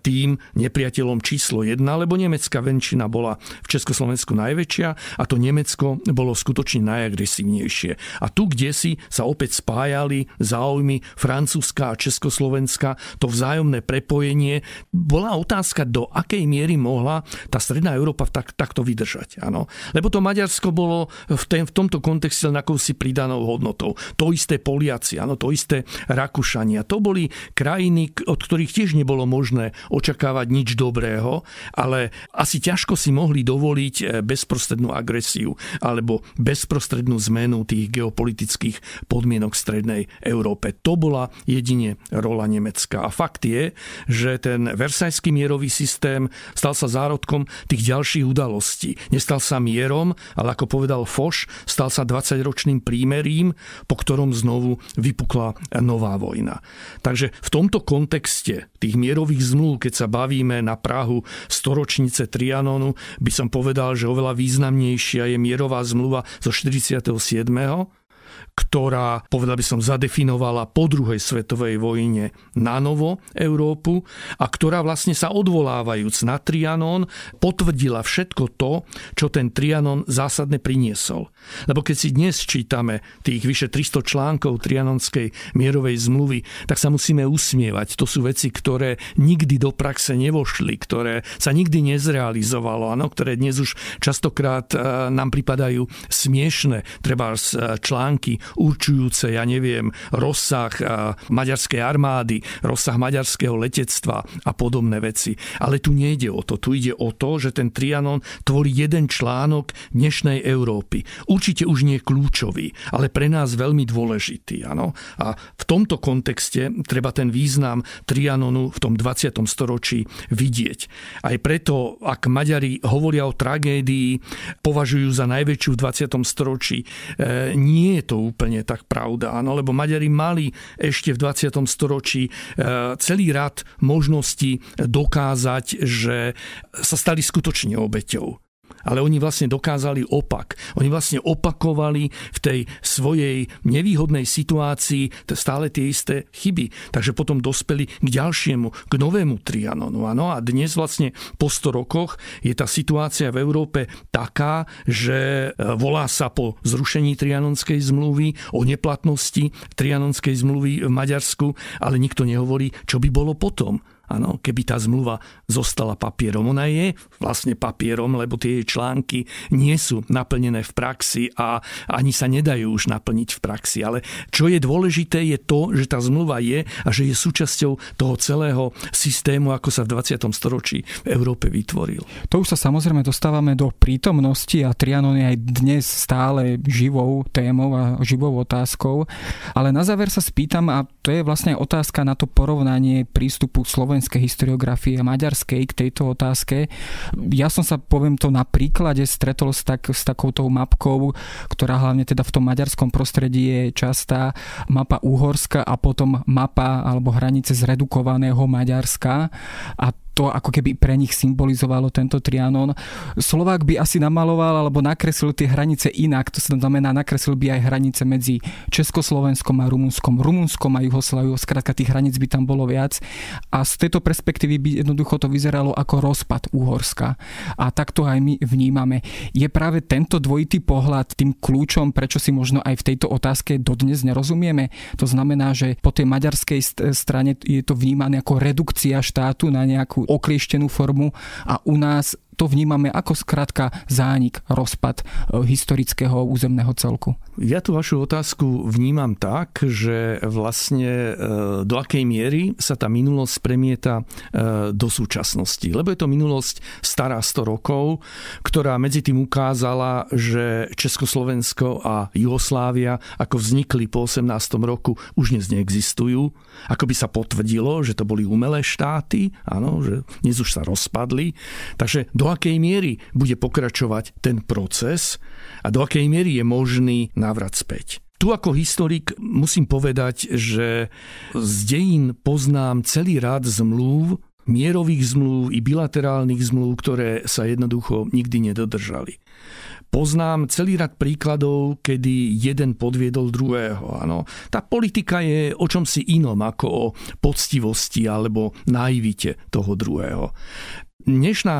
tým nepriateľom číslo jedna, lebo nemecká venčina bola v Československu najväčšia a to Nemecko bolo skutočne najagresívnejšie. A tu, kde si sa opäť spájali záujmy Francúzska a Československa, to vzájomné prepojenie, bola otázka, do akej miery mohla tá Stredná Európa tak, takto vydržať. Ano. Lebo to Maďarsko bolo v, ten, v tomto kontexte len akousi pridanou hodnotou. To isté Poliaci, ano, to isté Rakúšania. To boli krajiny, od ktorých tiež nebolo možné očakávať nič dobrého, ale asi ťažko si mohli dovoliť eh, bezprostrednú agresiu alebo bezprostrednú zmenu tých geopolitických podmienok v Strednej Európe. To bola jedine rola Nemecka. A fakt je, že ten versajský mierový systém stal sa zárodkom tých ďalších udalostí. Nestal sa mierom, ale ako povedal Foš, stal sa 20-ročným prímerím, po ktorom znovu vypukla nová vojna. Takže v tomto kontexte tých mierových zmluv, keď sa bavíme na Prahu storočnice Trianonu, by som povedal, že oveľa významnejšia je mierová zmluva zo 47 ktorá, povedal by som, zadefinovala po druhej svetovej vojne na novo Európu a ktorá vlastne sa odvolávajúc na Trianon potvrdila všetko to, čo ten Trianon zásadne priniesol. Lebo keď si dnes čítame tých vyše 300 článkov Trianonskej mierovej zmluvy, tak sa musíme usmievať. To sú veci, ktoré nikdy do praxe nevošli, ktoré sa nikdy nezrealizovalo, ano, ktoré dnes už častokrát e, nám pripadajú smiešne. Treba články články určujúce, ja neviem, rozsah maďarskej armády, rozsah maďarského letectva a podobné veci. Ale tu nejde o to. Tu ide o to, že ten Trianon tvorí jeden článok dnešnej Európy. Určite už nie kľúčový, ale pre nás veľmi dôležitý. Ano? A v tomto kontexte treba ten význam Trianonu v tom 20. storočí vidieť. Aj preto, ak Maďari hovoria o tragédii, považujú za najväčšiu v 20. storočí, e, nie je to úplne tak pravda, ano? lebo Maďari mali ešte v 20. storočí e, celý rad možností dokázať, že sa stali skutočne obeťou ale oni vlastne dokázali opak. Oni vlastne opakovali v tej svojej nevýhodnej situácii stále tie isté chyby. Takže potom dospeli k ďalšiemu, k novému Trianonu. Ano? A dnes vlastne po 100 rokoch je tá situácia v Európe taká, že e, volá sa po zrušení Trianonskej zmluvy, o neplatnosti Trianonskej zmluvy v Maďarsku, ale nikto nehovorí, čo by bolo potom. Áno, keby tá zmluva zostala papierom. Ona je vlastne papierom, lebo tie články nie sú naplnené v praxi a ani sa nedajú už naplniť v praxi. Ale čo je dôležité je to, že tá zmluva je a že je súčasťou toho celého systému, ako sa v 20. storočí v Európe vytvoril. To už sa samozrejme dostávame do prítomnosti a Trianon je aj dnes stále živou témou a živou otázkou. Ale na záver sa spýtam, a to je vlastne otázka na to porovnanie prístupu Slovenska slovenskej historiografie maďarskej k tejto otázke. Ja som sa, poviem to na príklade, stretol s, tak, s takouto mapkou, ktorá hlavne teda v tom maďarskom prostredí je častá, mapa Uhorska a potom mapa alebo hranice zredukovaného Maďarska. A to ako keby pre nich symbolizovalo tento Trianon. Slovák by asi namaloval alebo nakreslil tie hranice inak, to znamená nakreslil by aj hranice medzi Československom a Rumunskom, Rumunskom a Jugosláviou, skrátka tých hraníc by tam bolo viac a z tejto perspektívy by jednoducho to vyzeralo ako rozpad Úhorska a tak to aj my vnímame. Je práve tento dvojitý pohľad tým kľúčom, prečo si možno aj v tejto otázke dodnes nerozumieme? To znamená, že po tej maďarskej strane je to vnímané ako redukcia štátu na nejakú oklieštenú formu a u nás to vnímame ako skrátka zánik, rozpad e, historického územného celku. Ja tú vašu otázku vnímam tak, že vlastne e, do akej miery sa tá minulosť premieta e, do súčasnosti. Lebo je to minulosť stará 100 rokov, ktorá medzi tým ukázala, že Československo a Jugoslávia, ako vznikli po 18. roku, už dnes neexistujú. Ako by sa potvrdilo, že to boli umelé štáty, áno, že dnes už sa rozpadli. Takže do do akej miery bude pokračovať ten proces a do akej miery je možný návrat späť. Tu ako historik musím povedať, že z dejín poznám celý rád zmluv, mierových zmluv i bilaterálnych zmluv, ktoré sa jednoducho nikdy nedodržali. Poznám celý rad príkladov, kedy jeden podviedol druhého. Ano. Tá politika je o čom si inom ako o poctivosti alebo naivite toho druhého dnešná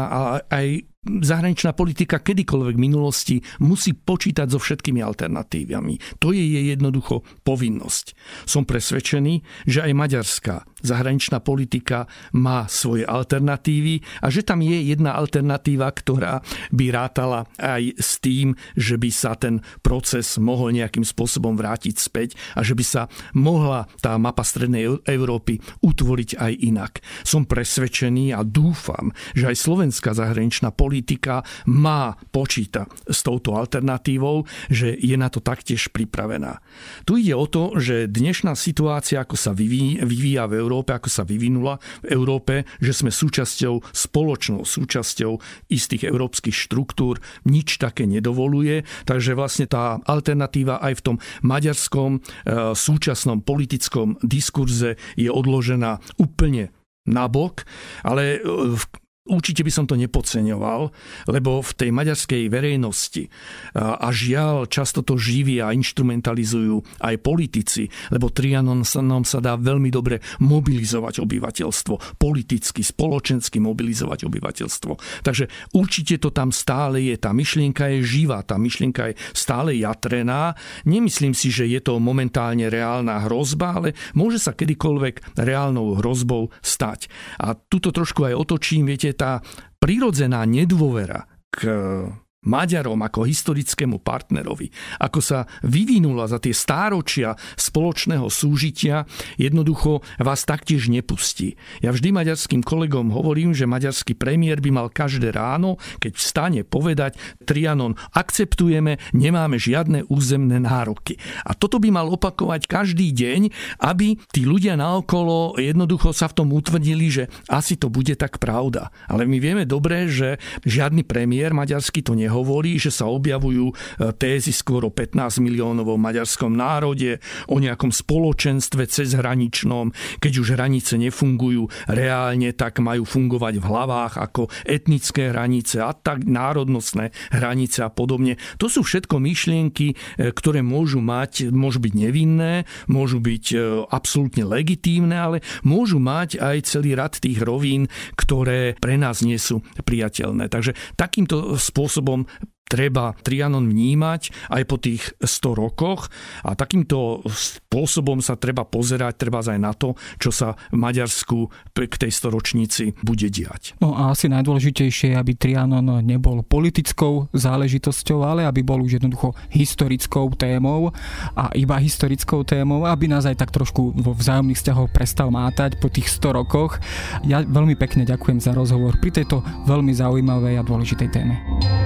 aj zahraničná politika kedykoľvek v minulosti musí počítať so všetkými alternatívami. To je jej jednoducho povinnosť. Som presvedčený, že aj maďarská zahraničná politika má svoje alternatívy a že tam je jedna alternatíva, ktorá by rátala aj s tým, že by sa ten proces mohol nejakým spôsobom vrátiť späť a že by sa mohla tá mapa Strednej Európy utvoriť aj inak. Som presvedčený a dúfam, že aj slovenská zahraničná politika má počíta s touto alternatívou, že je na to taktiež pripravená. Tu ide o to, že dnešná situácia, ako sa vyvíja v Európe, ako sa vyvinula v Európe, že sme súčasťou, spoločnou súčasťou istých európskych štruktúr, nič také nedovoluje. Takže vlastne tá alternatíva aj v tom maďarskom e, súčasnom politickom diskurze je odložená úplne nabok, ale v Určite by som to nepodceňoval, lebo v tej maďarskej verejnosti a žiaľ často to živia a instrumentalizujú aj politici, lebo Trianon sa nám sa dá veľmi dobre mobilizovať obyvateľstvo, politicky, spoločensky mobilizovať obyvateľstvo. Takže určite to tam stále je, tá myšlienka je živá, tá myšlienka je stále jatrená. Nemyslím si, že je to momentálne reálna hrozba, ale môže sa kedykoľvek reálnou hrozbou stať. A tuto trošku aj otočím, viete, tá prirodzená nedôvera k Maďarom ako historickému partnerovi, ako sa vyvinula za tie stáročia spoločného súžitia, jednoducho vás taktiež nepustí. Ja vždy maďarským kolegom hovorím, že maďarský premiér by mal každé ráno, keď vstane, povedať Trianon, akceptujeme, nemáme žiadne územné nároky. A toto by mal opakovať každý deň, aby tí ľudia naokolo jednoducho sa v tom utvrdili, že asi to bude tak pravda. Ale my vieme dobre, že žiadny premiér maďarský to nehovorí hovorí, že sa objavujú e, tézy skôr o 15 miliónovom maďarskom národe, o nejakom spoločenstve cezhraničnom. Keď už hranice nefungujú reálne, tak majú fungovať v hlavách ako etnické hranice a tak národnostné hranice a podobne. To sú všetko myšlienky, e, ktoré môžu mať, môžu byť nevinné, môžu byť e, absolútne legitímne, ale môžu mať aj celý rad tých rovín, ktoré pre nás nie sú priateľné. Takže takýmto spôsobom treba Trianon vnímať aj po tých 100 rokoch a takýmto spôsobom sa treba pozerať treba aj na to, čo sa v Maďarsku k tej storočnici bude diať. No a asi najdôležitejšie je, aby Trianon nebol politickou záležitosťou, ale aby bol už jednoducho historickou témou a iba historickou témou, aby nás aj tak trošku vo vzájomných vzťahoch prestal mátať po tých 100 rokoch. Ja veľmi pekne ďakujem za rozhovor pri tejto veľmi zaujímavej a dôležitej téme.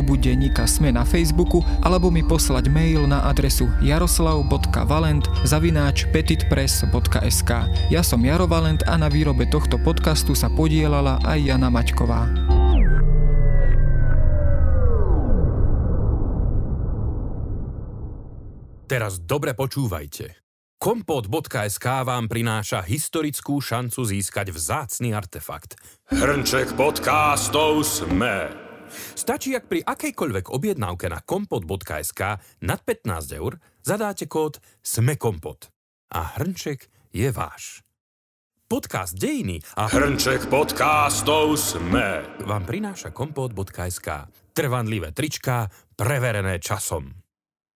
klubu denníka Sme na Facebooku alebo mi poslať mail na adresu jaroslav.valent zavináč petitpress.sk Ja som Jaro Valent a na výrobe tohto podcastu sa podielala aj Jana Maťková. Teraz dobre počúvajte. Kompot.sk vám prináša historickú šancu získať vzácny artefakt. Hrnček podcastov Sme. Stačí, ak pri akejkoľvek objednávke na kompot.sk nad 15 eur zadáte kód SMEKOMPOT a hrnček je váš. Podcast Dejiny a hrnček podcastov SME vám prináša kompot.sk. Trvanlivé trička, preverené časom.